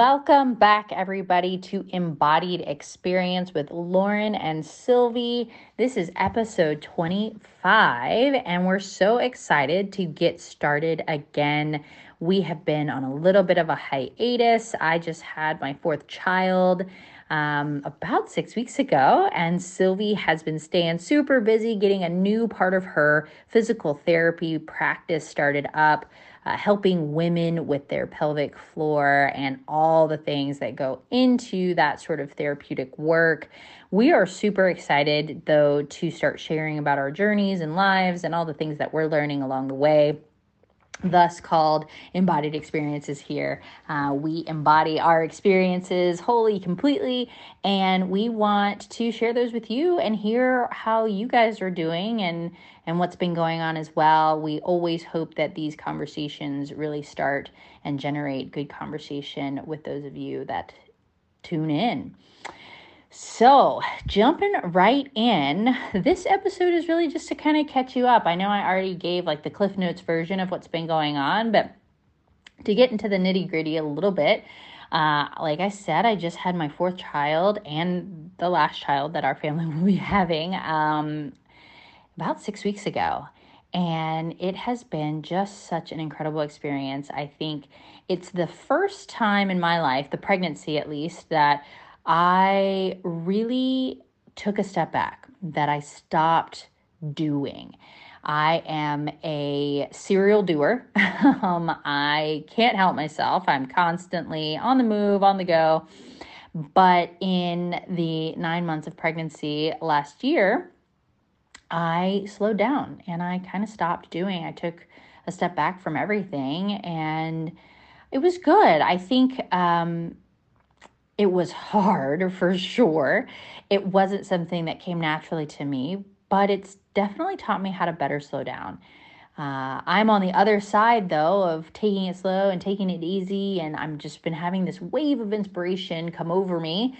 Welcome back, everybody, to Embodied Experience with Lauren and Sylvie. This is episode 25, and we're so excited to get started again. We have been on a little bit of a hiatus. I just had my fourth child um, about six weeks ago, and Sylvie has been staying super busy getting a new part of her physical therapy practice started up uh, helping women with their pelvic floor and all the things that go into that sort of therapeutic work. We are super excited, though, to start sharing about our journeys and lives and all the things that we're learning along the way thus called embodied experiences here. Uh, we embody our experiences wholly, completely, and we want to share those with you and hear how you guys are doing and and what's been going on as well. We always hope that these conversations really start and generate good conversation with those of you that tune in. So, jumping right in, this episode is really just to kind of catch you up. I know I already gave like the Cliff Notes version of what's been going on, but to get into the nitty gritty a little bit, uh, like I said, I just had my fourth child and the last child that our family will be having um, about six weeks ago. And it has been just such an incredible experience. I think it's the first time in my life, the pregnancy at least, that I really took a step back, that I stopped doing. I am a serial doer. um, I can't help myself. I'm constantly on the move, on the go. But in the nine months of pregnancy last year, I slowed down and I kind of stopped doing. I took a step back from everything and it was good. I think um, it was hard for sure. It wasn't something that came naturally to me, but it's definitely taught me how to better slow down. Uh, I'm on the other side though of taking it slow and taking it easy, and I'm just been having this wave of inspiration come over me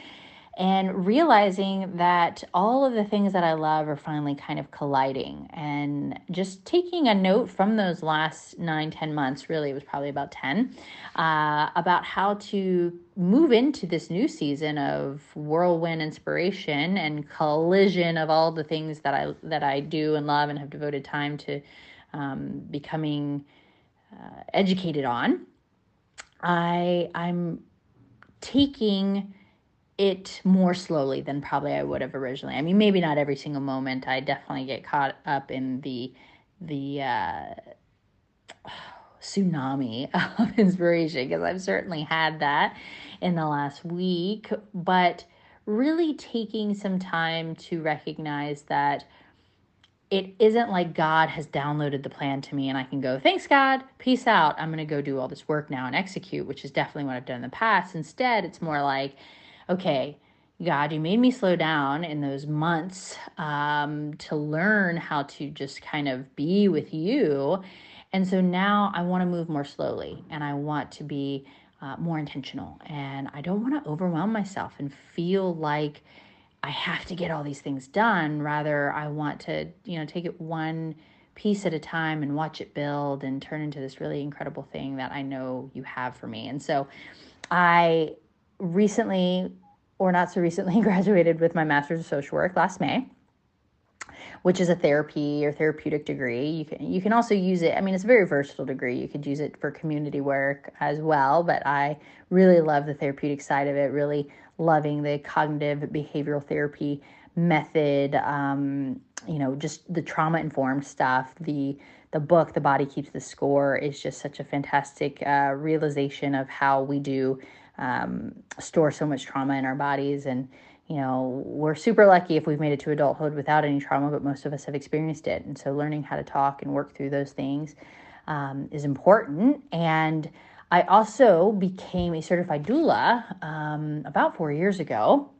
and realizing that all of the things that I love are finally kind of colliding and just taking a note from those last nine, ten months, really, it was probably about 10, uh, about how to move into this new season of whirlwind inspiration and collision of all the things that I, that I do and love and have devoted time to um, becoming uh, educated on. I, I'm taking it more slowly than probably I would have originally. I mean, maybe not every single moment. I definitely get caught up in the the uh, tsunami of inspiration because I've certainly had that in the last week. But really taking some time to recognize that it isn't like God has downloaded the plan to me and I can go, thanks, God, peace out. I'm going to go do all this work now and execute, which is definitely what I've done in the past. Instead, it's more like, okay, God, you made me slow down in those months um, to learn how to just kind of be with you. And so now I want to move more slowly and I want to be uh, more intentional. And I don't want to overwhelm myself and feel like I have to get all these things done. Rather, I want to, you know, take it one piece at a time and watch it build and turn into this really incredible thing that I know you have for me. And so I recently, or not so recently, graduated with my master's of social work last May which is a therapy or therapeutic degree. You can you can also use it. I mean, it's a very versatile degree. You could use it for community work as well. But I really love the therapeutic side of it. Really loving the cognitive behavioral therapy method. Um, you know, just the trauma informed stuff. The the book, The Body Keeps the Score, is just such a fantastic uh, realization of how we do um, store so much trauma in our bodies. And, you know, we're super lucky if we've made it to adulthood without any trauma, but most of us have experienced it. And so learning how to talk and work through those things um, is important. And I also became a certified doula um, about four years ago.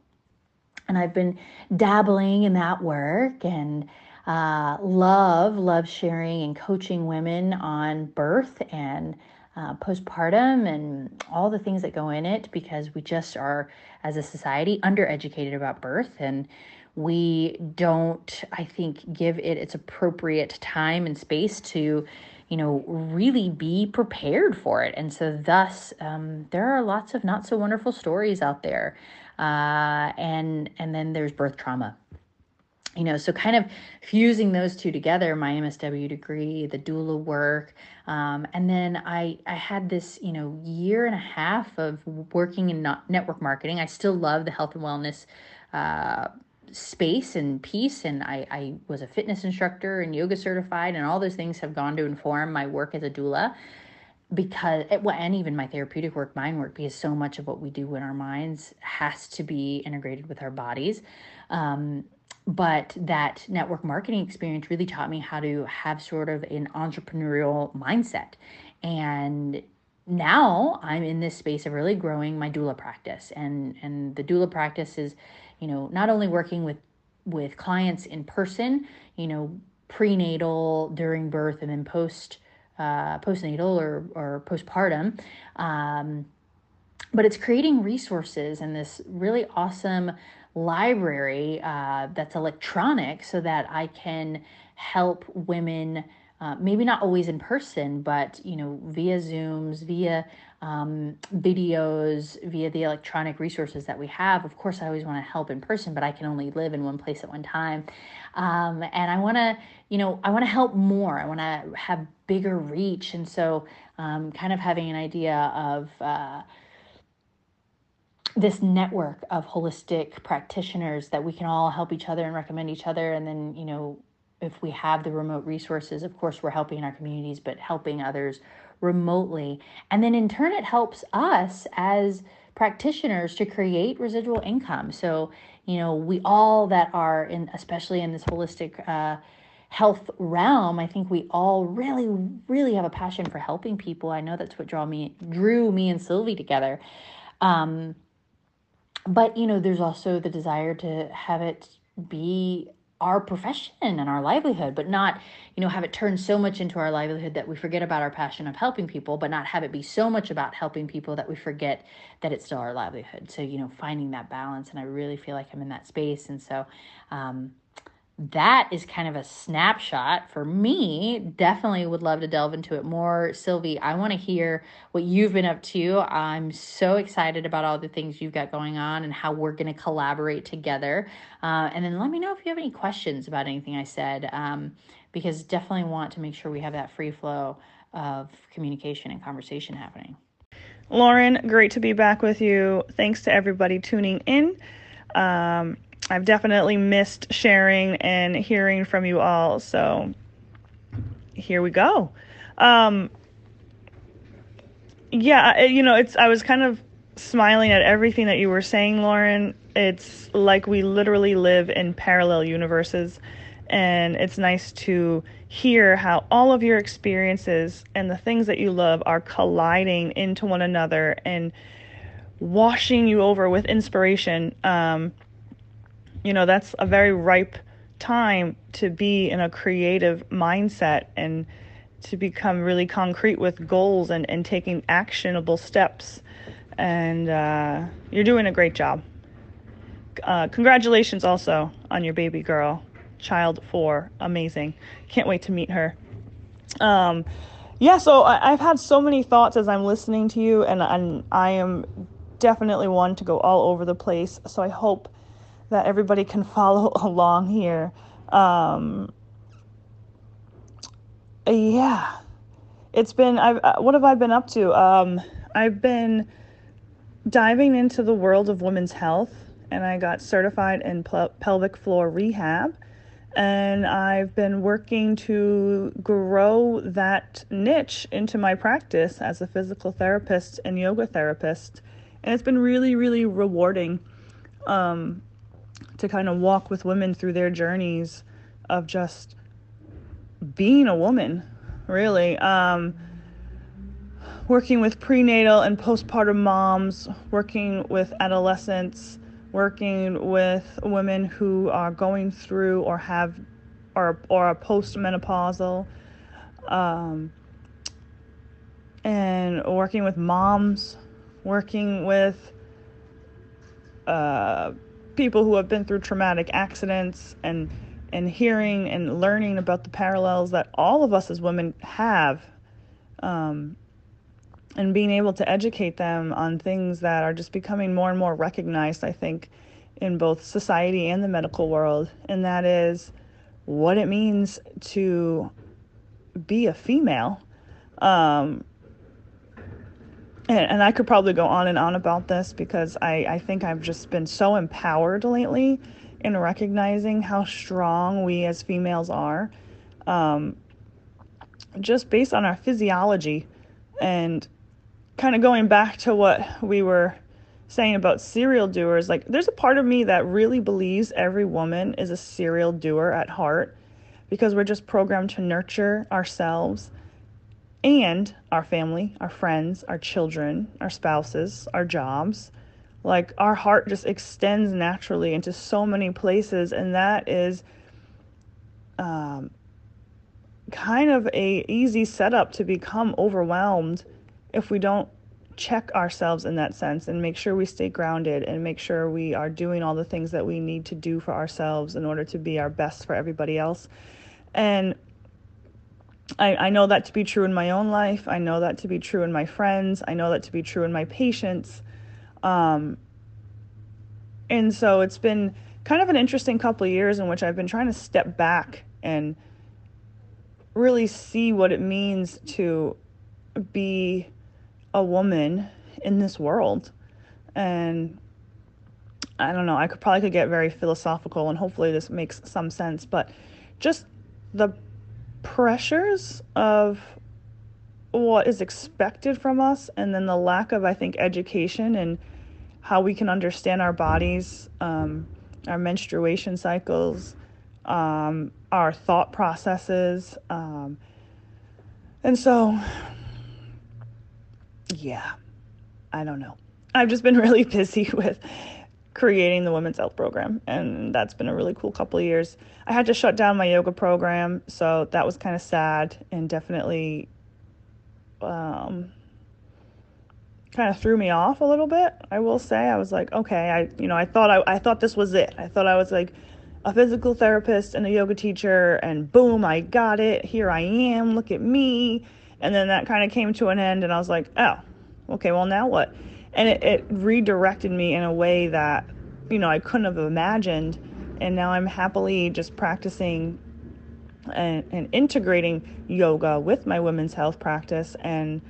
And I've been dabbling in that work and uh, love, love sharing and coaching women on birth and uh, postpartum and all the things that go in it because we just are, as a society, undereducated about birth and we don't, I think, give it its appropriate time and space to, you know, really be prepared for it. And so, thus, um, there are lots of not so wonderful stories out there. Uh, and and then there's birth trauma you know so kind of fusing those two together my msw degree the doula work um, and then i i had this you know year and a half of working in network marketing. I still love the health and wellness uh, space and piece and I, I was a fitness instructor and yoga certified and all those things have gone to inform my work as a doula because it, well, and even my therapeutic work mind work because so much of what we do in our minds has to be integrated with our bodies. Um, but that network marketing experience really taught me how to have sort of an entrepreneurial mindset. And now i'm in this space of really growing my doula practice. And and the doula practice is you know not only working with with clients in person you know prenatal during birth and then post uh, postnatal or or postpartum um, but it's creating resources and this really awesome library uh, that's electronic so that I can help women. Uh, maybe not always in person, but you know, via Zooms, via um, videos, via the electronic resources that we have. Of course, I always want to help in person, but I can only live in one place at one time, um, and I want to, you know, I want to help more. I want to have bigger reach, and so um, kind of having an idea of. Uh, this network of holistic practitioners that we can all help each other and recommend each other. And then you know if we have the remote resources of course we're helping our communities but helping others remotely. And then in turn it helps us as practitioners to create residual income. So you know we all that are in especially in this holistic uh, health realm i think we all really really have a passion for helping people. I know that's what draw me drew me and sylvie together. Um, but you know there's also the desire to have it be our profession and our livelihood but not you know have it turn so much into our livelihood that we forget about our passion of helping people but not have it be so much about helping people that we forget that it's still our livelihood. So you know finding that balance and i really feel like i'm in that space and so um, that is kind of a snapshot for me. Definitely would love to delve into it more. Sylvie, I want to hear what you've been up to. I'm so excited about all the things you've got going on and how we're going to collaborate together. Uh, and then let me know if you have any questions about anything I said, um, because definitely want to make sure we have that free flow of communication and conversation happening. Lauren, great to be back with you. Thanks to everybody tuning in. Um, I've definitely missed sharing and hearing from you all. So here we go. Um, yeah, you know, it's I was kind of smiling at everything that you were saying, Lauren. It's like we literally live in parallel universes and it's nice to hear how all of your experiences and the things that you love are colliding into one another and washing you over with inspiration. Um, you know, that's a very ripe time to be in a creative mindset and to become really concrete with goals and, and taking actionable steps. And uh, you're doing a great job. Uh, congratulations also on your baby girl, child four. Amazing. Can't wait to meet her. Um, yeah, so I, have had so many thoughts as I'm listening to you, and, and I am definitely one to go all over the place. So I hope that everybody can follow along here. Um, yeah, it's been. I've. Uh, what have I been up to? Um, I've been diving into the world of women's health, and I got certified in pel- pelvic floor rehab. And I've been working to grow that niche into my practice as a physical therapist and yoga therapist. And it's been really, really rewarding. Um, to kind of walk with women through their journeys of just being a woman, really. Um, working with prenatal and postpartum moms, working with adolescents, working with women who are going through or have or or are postmenopausal, um, and working with moms, working with uh, people who have been through traumatic accidents and and hearing and learning about the parallels that all of us as women have um, and being able to educate them on things that are just becoming more and more recognized, I think, in both society and the medical world, and that is what it means to be a female. Um, and, I could probably go on and on about this because I, I think I've just been so empowered lately in recognizing how strong we as females are, um, just based on our physiology and kind of going back to what we were saying about serial doers, like there's a part of me that really believes every woman is a serial doer at heart because we're just programmed to nurture ourselves and our family, our friends, our children, our spouses, our jobs. Like our heart just extends naturally into so many places, and that is um, kind of a easy setup to become overwhelmed if we don't check ourselves in that sense and make sure we stay grounded and make sure we are doing all the things that we need to do for ourselves in order to be our best for everybody else. And I, I know that to be true in my own life. I know that to be true in my friends. I know that to be true in my patients. Um, and so it's been kind of an interesting couple of years in which I've been trying to step back and really see what it means to be a woman in this world. And I don't know, I could probably could get very philosophical and hopefully this makes some sense, but just the pressures of what is expected from us and then the lack of i think education and how we can understand our bodies um, our menstruation cycles um, our thought processes um, and so yeah i don't know. I've just been really busy with creating the women's health program and that's been a really cool couple of years. I had to shut down my yoga program so that was kind of sad and definitely um, kind of threw me off a little bit i will say. I was like okay i you know i thought I, I thought this was it. I thought i was like a physical therapist and a yoga teacher and boom i got it. Here i am. Look at me. And then that kind of came to an end and i was like oh okay well now what and it, it redirected me in a way that you know I couldn't have imagined. And now I'm happily just practicing and, and, integrating yoga with my women's health practice. And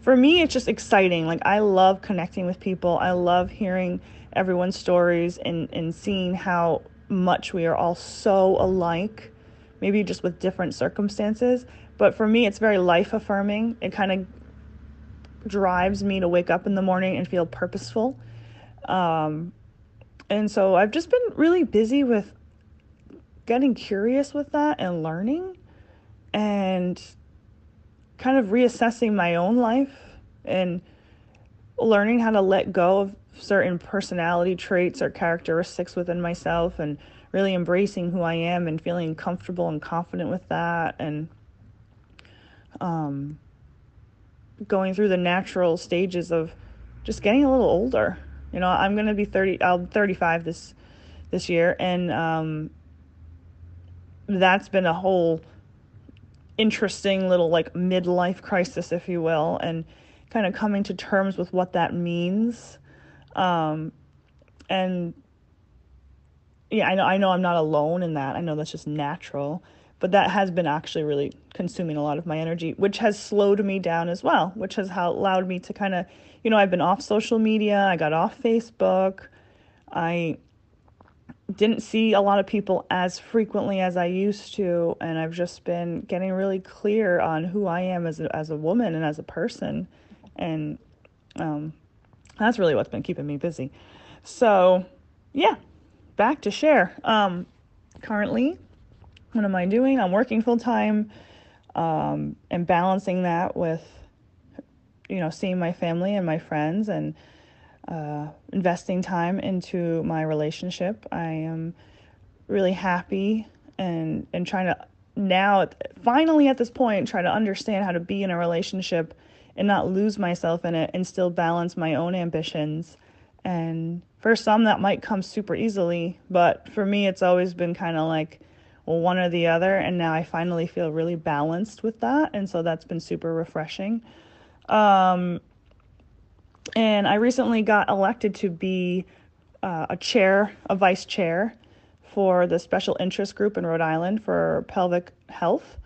for me it's just exciting. Like I love connecting with people. I love hearing everyone's stories and, and seeing how much we are all so alike maybe just with different circumstances. But for me it's very life affirming it kind of drives me to wake up in the morning and feel purposeful. Um, and so I've just been really busy with getting curious with that and learning and kind of reassessing my own life and learning how to let go of certain personality traits or characteristics within myself and really embracing who I am and feeling comfortable and confident with that and um going through the natural stages of just getting a little older. You know, I'm going to be 30 I'll 35 this this year and um that's been a whole interesting little like midlife crisis if you will and kind of coming to terms with what that means. Um and yeah, I know I know I'm not alone in that. I know that's just natural but that has been actually really consuming a lot of my energy which has slowed me down as well which has allowed me to kind of you know i've been off social media i got off facebook. I didn't see a lot of people as frequently as i used to and i've just been getting really clear on who i am as a, as a woman and as a person. And um, that's really what's been keeping me busy. So yeah back to share. Um, currently what am I doing? I'm working full time um, and balancing that with, you know, seeing my family and my friends and uh, investing time into my relationship. I am really happy and and trying to now finally at this point try to understand how to be in a relationship and not lose myself in it and still balance my own ambitions and for some that might come super easily but for me it's always been kind of like one or the other. And now I finally feel really balanced with that. And so that's been super refreshing. Um, and I recently got elected to be uh, a chair, a vice chair for the special interest group in Rhode Island for pelvic health.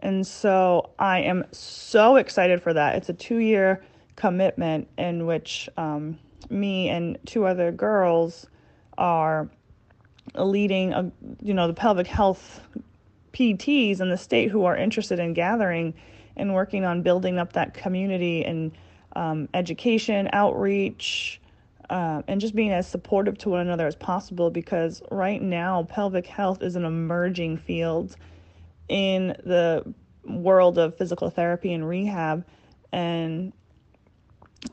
And so I am so excited for that. It's a two year commitment in which um, me and two other girls are leading, a, you know, the pelvic health PTs in the state who are interested in gathering and working on building up that community and um, education, outreach, uh, and just being as supportive to one another as possible because right now pelvic health is an emerging field in the world of physical therapy and rehab. And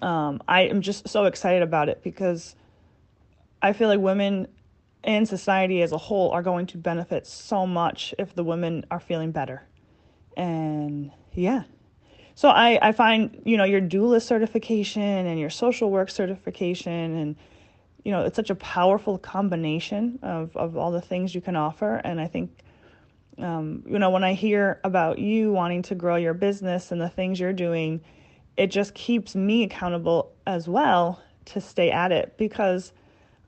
um, i am just so excited about it because i feel like women and society as a whole are going to benefit so much if the women are feeling better. And yeah. So I, I find you know your doula certification and your social work certification and you know it's such a powerful combination of, of all the things you can offer. And i think um, you know when i hear about you wanting to grow your business and the things you're doing it just keeps me accountable as well to stay at it because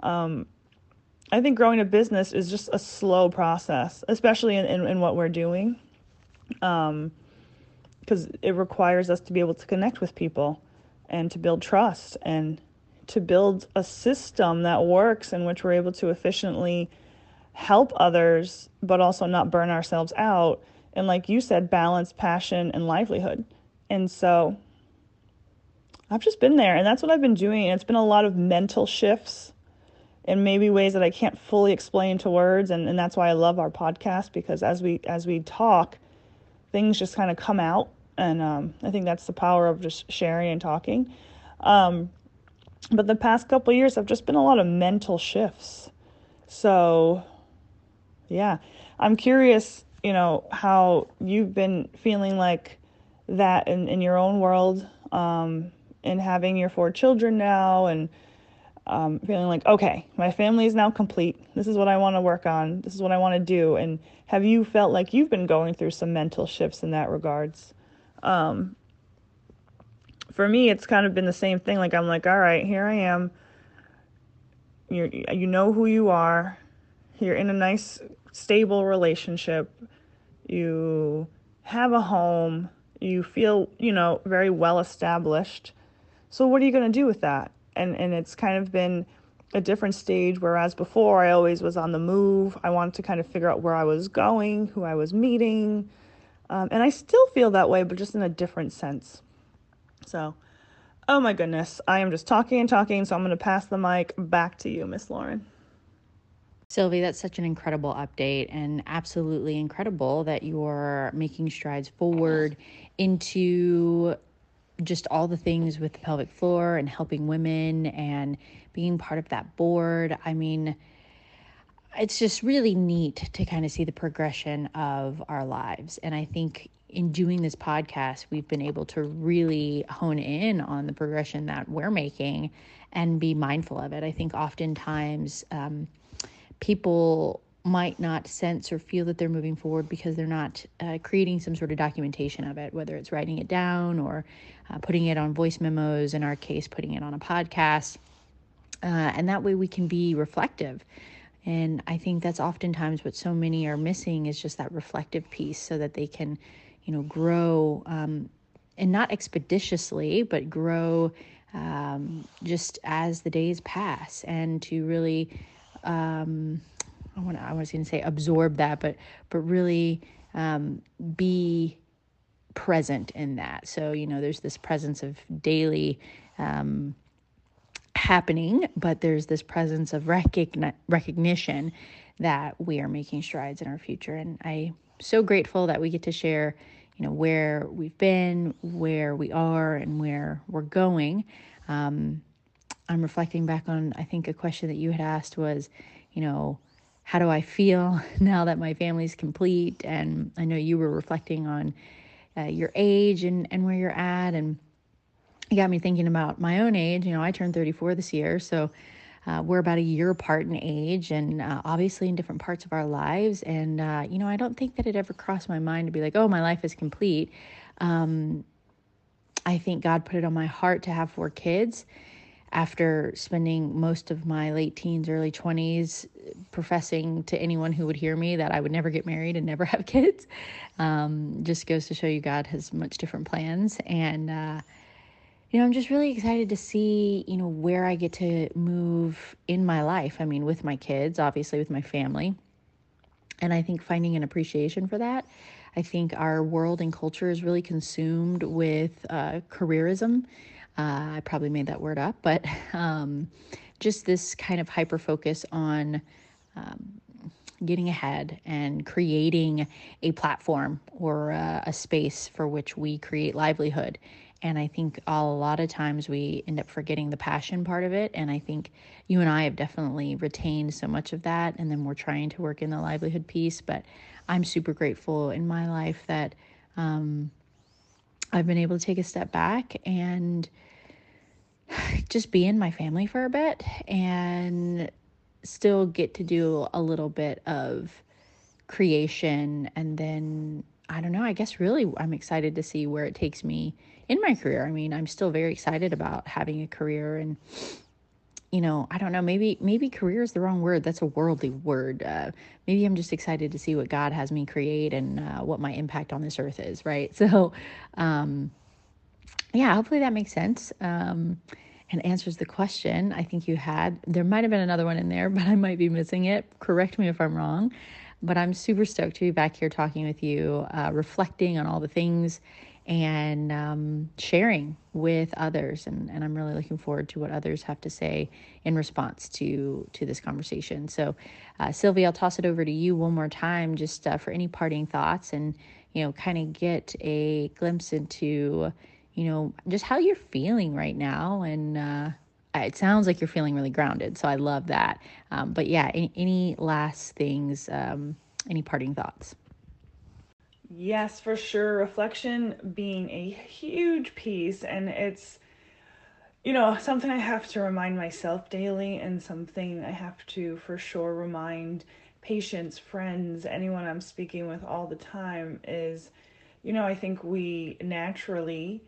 um, i think growing a business is just a slow process especially in, in, in what we're doing. Um, because it requires us to be able to connect with people and to build trust and to build a system that works in which we're able to efficiently help others but also not burn ourselves out and like you said balance passion and livelihood. And so i've just been there and that's what i've been doing and it's been a lot of mental shifts in maybe ways that i can't fully explain to words and, and that's why i love our podcast because as we as we talk things just kind of come out and um, I think that's the power of just sharing and talking. Um, but the past couple years have just been a lot of mental shifts. So, yeah, I'm curious, you know, how you've been feeling like that in, in your own world, um, and having your four children now, and um, feeling like, okay, my family is now complete. This is what I want to work on. This is what I want to do. And have you felt like you've been going through some mental shifts in that regards? Um, for me, it's kind of been the same thing. Like I'm like, all right, here I am. You you know who you are. You're in a nice, stable relationship. You have a home. You feel, you know, very well established. So what are you going to do with that? And and it's kind of been a different stage whereas before I always was on the move. I wanted to kind of figure out where I was going, who I was meeting, um, and I still feel that way, but just in a different sense. So, oh my goodness, I am just talking and talking, so I'm going to pass the mic back to you, Miss Lauren. Sylvie, that's such an incredible update and absolutely incredible that you're making strides forward into just all the things with the pelvic floor and helping women and being part of that board. I mean, it's just really neat to kind of see the progression of our lives. And I think in doing this podcast, we've been able to really hone in on the progression that we're making and be mindful of it. I think oftentimes um, people might not sense or feel that they're moving forward because they're not uh, creating some sort of documentation of it, whether it's writing it down or uh, putting it on voice memos, in our case, putting it on a podcast. Uh, and that way we can be reflective and I think that's oftentimes what so many are missing is just that reflective piece so that they can, you know, grow um, and not expeditiously, but grow um, just as the days pass and to really, um, I want I was going to say absorb that, but, but really um, be present in that. So, you know, there's this presence of daily, um, happening, but there's this presence of recogni- recognition that we are making strides in our future. And I'm so grateful that we get to share, you know, where we've been, where we are, and where we're going. Um, I'm reflecting back on, I think a question that you had asked was, you know, how do I feel now that my family's complete? And I know you were reflecting on uh, your age and, and where you're at. And it got me thinking about my own age. You know, I turned 34 this year, so uh, we're about a year apart in age and uh, obviously in different parts of our lives. And, uh, you know, I don't think that it ever crossed my mind to be like, oh, my life is complete. Um, I think God put it on my heart to have four kids after spending most of my late teens, early 20s professing to anyone who would hear me that I would never get married and never have kids. Um, just goes to show you God has much different plans. And, uh, you know, I'm just really excited to see, you know, where I get to move in my life. I mean, with my kids, obviously, with my family. And I think finding an appreciation for that. I think our world and culture is really consumed with uh, careerism uh, I probably made that word up, but um, just this kind of hyper focus on um, getting ahead and creating a platform or a, a, space for which we create livelihood. And I think a lot of times we end up forgetting the passion part of it. And I think you and I have definitely retained so much of that. And then we're trying to work in the livelihood piece. But I'm super grateful in my life that um, I've been able to take a step back and just be in my family for a bit and still get to do a little bit of creation and then I don't know, I guess really I'm excited to see where it takes me in my career. I mean, I'm still very excited about having a career and you know, I don't know, maybe maybe career is the wrong word. That's a worldly word. Uh, maybe I'm just excited to see what God has me create and uh, what my impact on this earth is, right? So, um, yeah, hopefully that makes sense um, and answers the question I think you had. There might have been another one in there, but I might be missing it. Correct me if I'm wrong. But I'm super stoked to be back here talking with you, uh, reflecting on all the things and um, sharing with others. And, and I'm really looking forward to what others have to say in response to to this conversation. So, uh, Sylvie, I'll toss it over to you one more time, just uh, for any parting thoughts, and you know, kind of get a glimpse into you know, just how you're feeling right now. And uh, it sounds like you're feeling really grounded. So I love that. Um, but yeah, any, any last things, um, any parting thoughts? Yes, for sure. Reflection being a huge piece, and it's, you know, something I have to remind myself daily, and something I have to for sure remind patients, friends, anyone I'm speaking with all the time is, you know, I think we naturally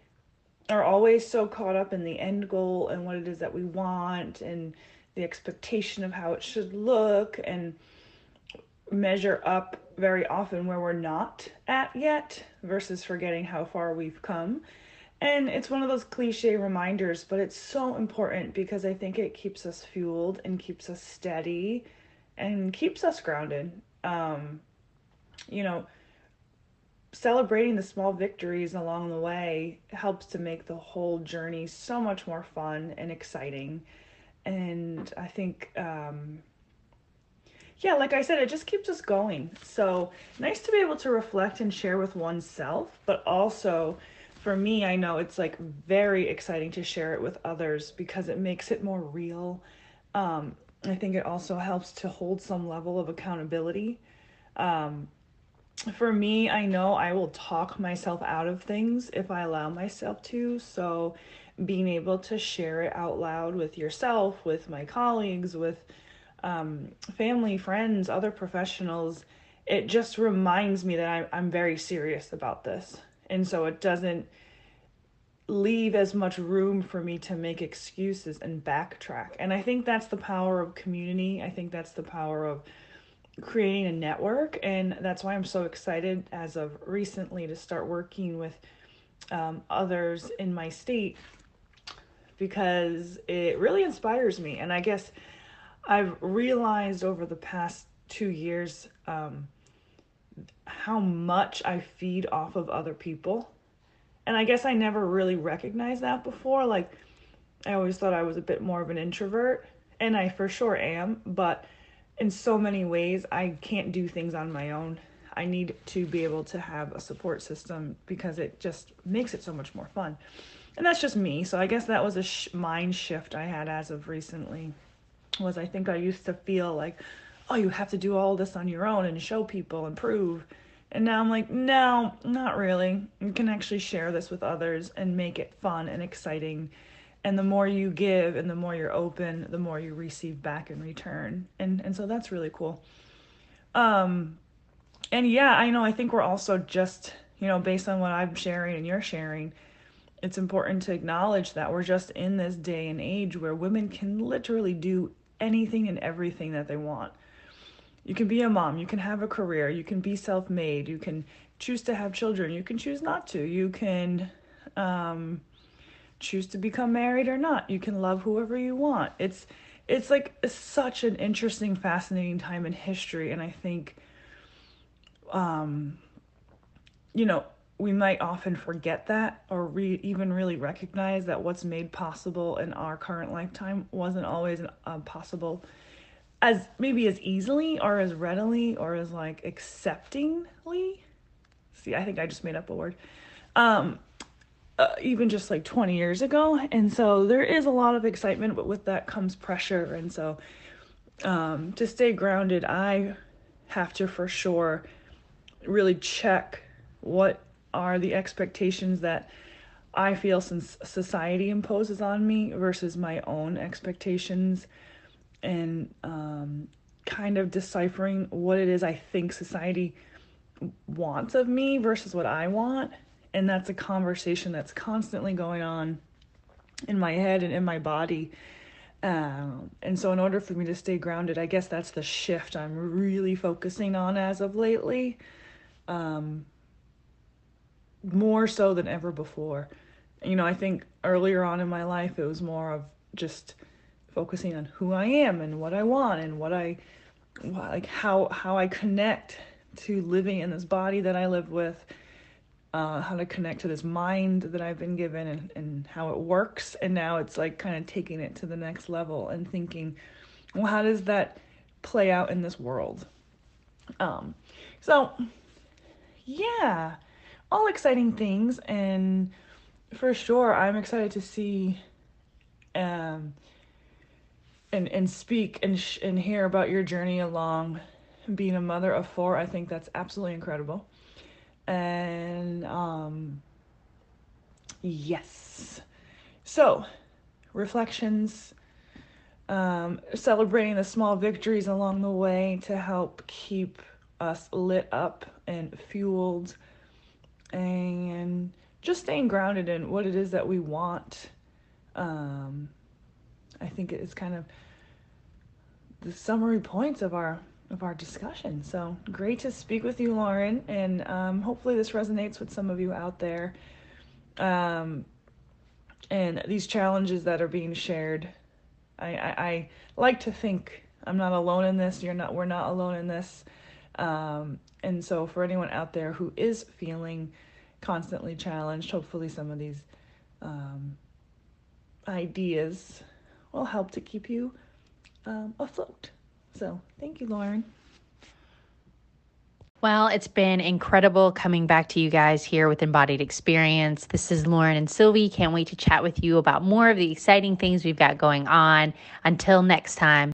are always so caught up in the end goal and what it is that we want and the expectation of how it should look and measure up very often where we're not at yet versus forgetting how far we've come. And it's one of those cliche reminders, but it's so important because I think it keeps us fueled and keeps us steady and keeps us grounded. Um, you know, celebrating the small victories along the way helps to make the whole journey so much more fun and exciting. And I think, um, yeah, like I said, it just keeps us going. So nice to be able to reflect and share with oneself, but also for me, I know it's like very exciting to share it with others because it makes it more real. Um, I think it also helps to hold some level of accountability. Um, for me, I know I will talk myself out of things if I allow myself to. So, being able to share it out loud with yourself, with my colleagues, with um, family, friends, other professionals, it just reminds me that I'm, I'm very serious about this. And so it doesn't leave as much room for me to make excuses and backtrack. And I think that's the power of community. I think that's the power of creating a network and that's why i'm so excited as of recently to start working with um, others in my state because it really inspires me. And i guess i've realized over the past two years um, how much i feed off of other people. And i guess i never really recognized that before. Like i always thought i was a bit more of an introvert and i for sure am but in so many ways I can't do things on my own. I need to be able to have a support system because it just makes it so much more fun. And that's just me. So I guess that was a sh- mind shift I had as of recently. Was I think I used to feel like, oh, you have to do all this on your own and show people and prove. And now I'm like, no, not really. You can actually share this with others and make it fun and exciting and the more you give and the more you're open the more you receive back in return. And and so that's really cool. Um and yeah i know i think we're also just you know based on what i'm sharing and you're sharing it's important to acknowledge that we're just in this day and age where women can literally do anything and everything that they want. You can be a mom you can have a career you can be self-made you can choose to have children you can choose not to. You can um choose to become married or not. You can love whoever you want. It's it's like such an interesting, fascinating time in history, and I think, um, you know, we might often forget that or re- even really recognize that what's made possible in our current lifetime wasn't always uh, possible as maybe as easily or as readily or as like acceptingly. See, I think I just made up a word. Um, uh, even just like 20 years ago. And so there is a lot of excitement, but with that comes pressure. And so um, to stay grounded, I have to for sure really check what are the expectations that I feel since society imposes on me versus my own expectations and um, kind of deciphering what it is I think society wants of me versus what I want and that's a conversation that's constantly going on in my head and in my body. Um, and so in order for me to stay grounded i guess that's the shift i'm really focusing on as of lately um, more so than ever before. You know i think earlier on in my life it was more of just focusing on who i am and what i want and what i like how how i connect to living in this body that i live with uh, how to connect to this mind that I've been given and, and how it works. And now it's like kind of taking it to the next level and thinking, well, how does that play out in this world? Um, so, yeah, all exciting things. And for sure, I'm excited to see um, and, and speak and, sh- and hear about your journey along being a mother of four. I think that's absolutely incredible and um, yes. So, reflections, um, celebrating the small victories along the way to help keep us lit up and fueled, and just staying grounded in what it is that we want. Um, I think it's kind of the summary points of our of our discussion. So great to speak with you, Lauren, and um, hopefully this resonates with some of you out there. Um, and these challenges that are being shared, I, I, I, like to think I'm not alone in this. You're not. We're not alone in this. Um, and so for anyone out there who is feeling constantly challenged, hopefully some of these um, ideas will help to keep you um, afloat. So thank you, Lauren. Well, it's been incredible coming back to you guys here with Embodied Experience. This is Lauren and Sylvie. Can't wait to chat with you about more of the exciting things we've got going on. Until next time.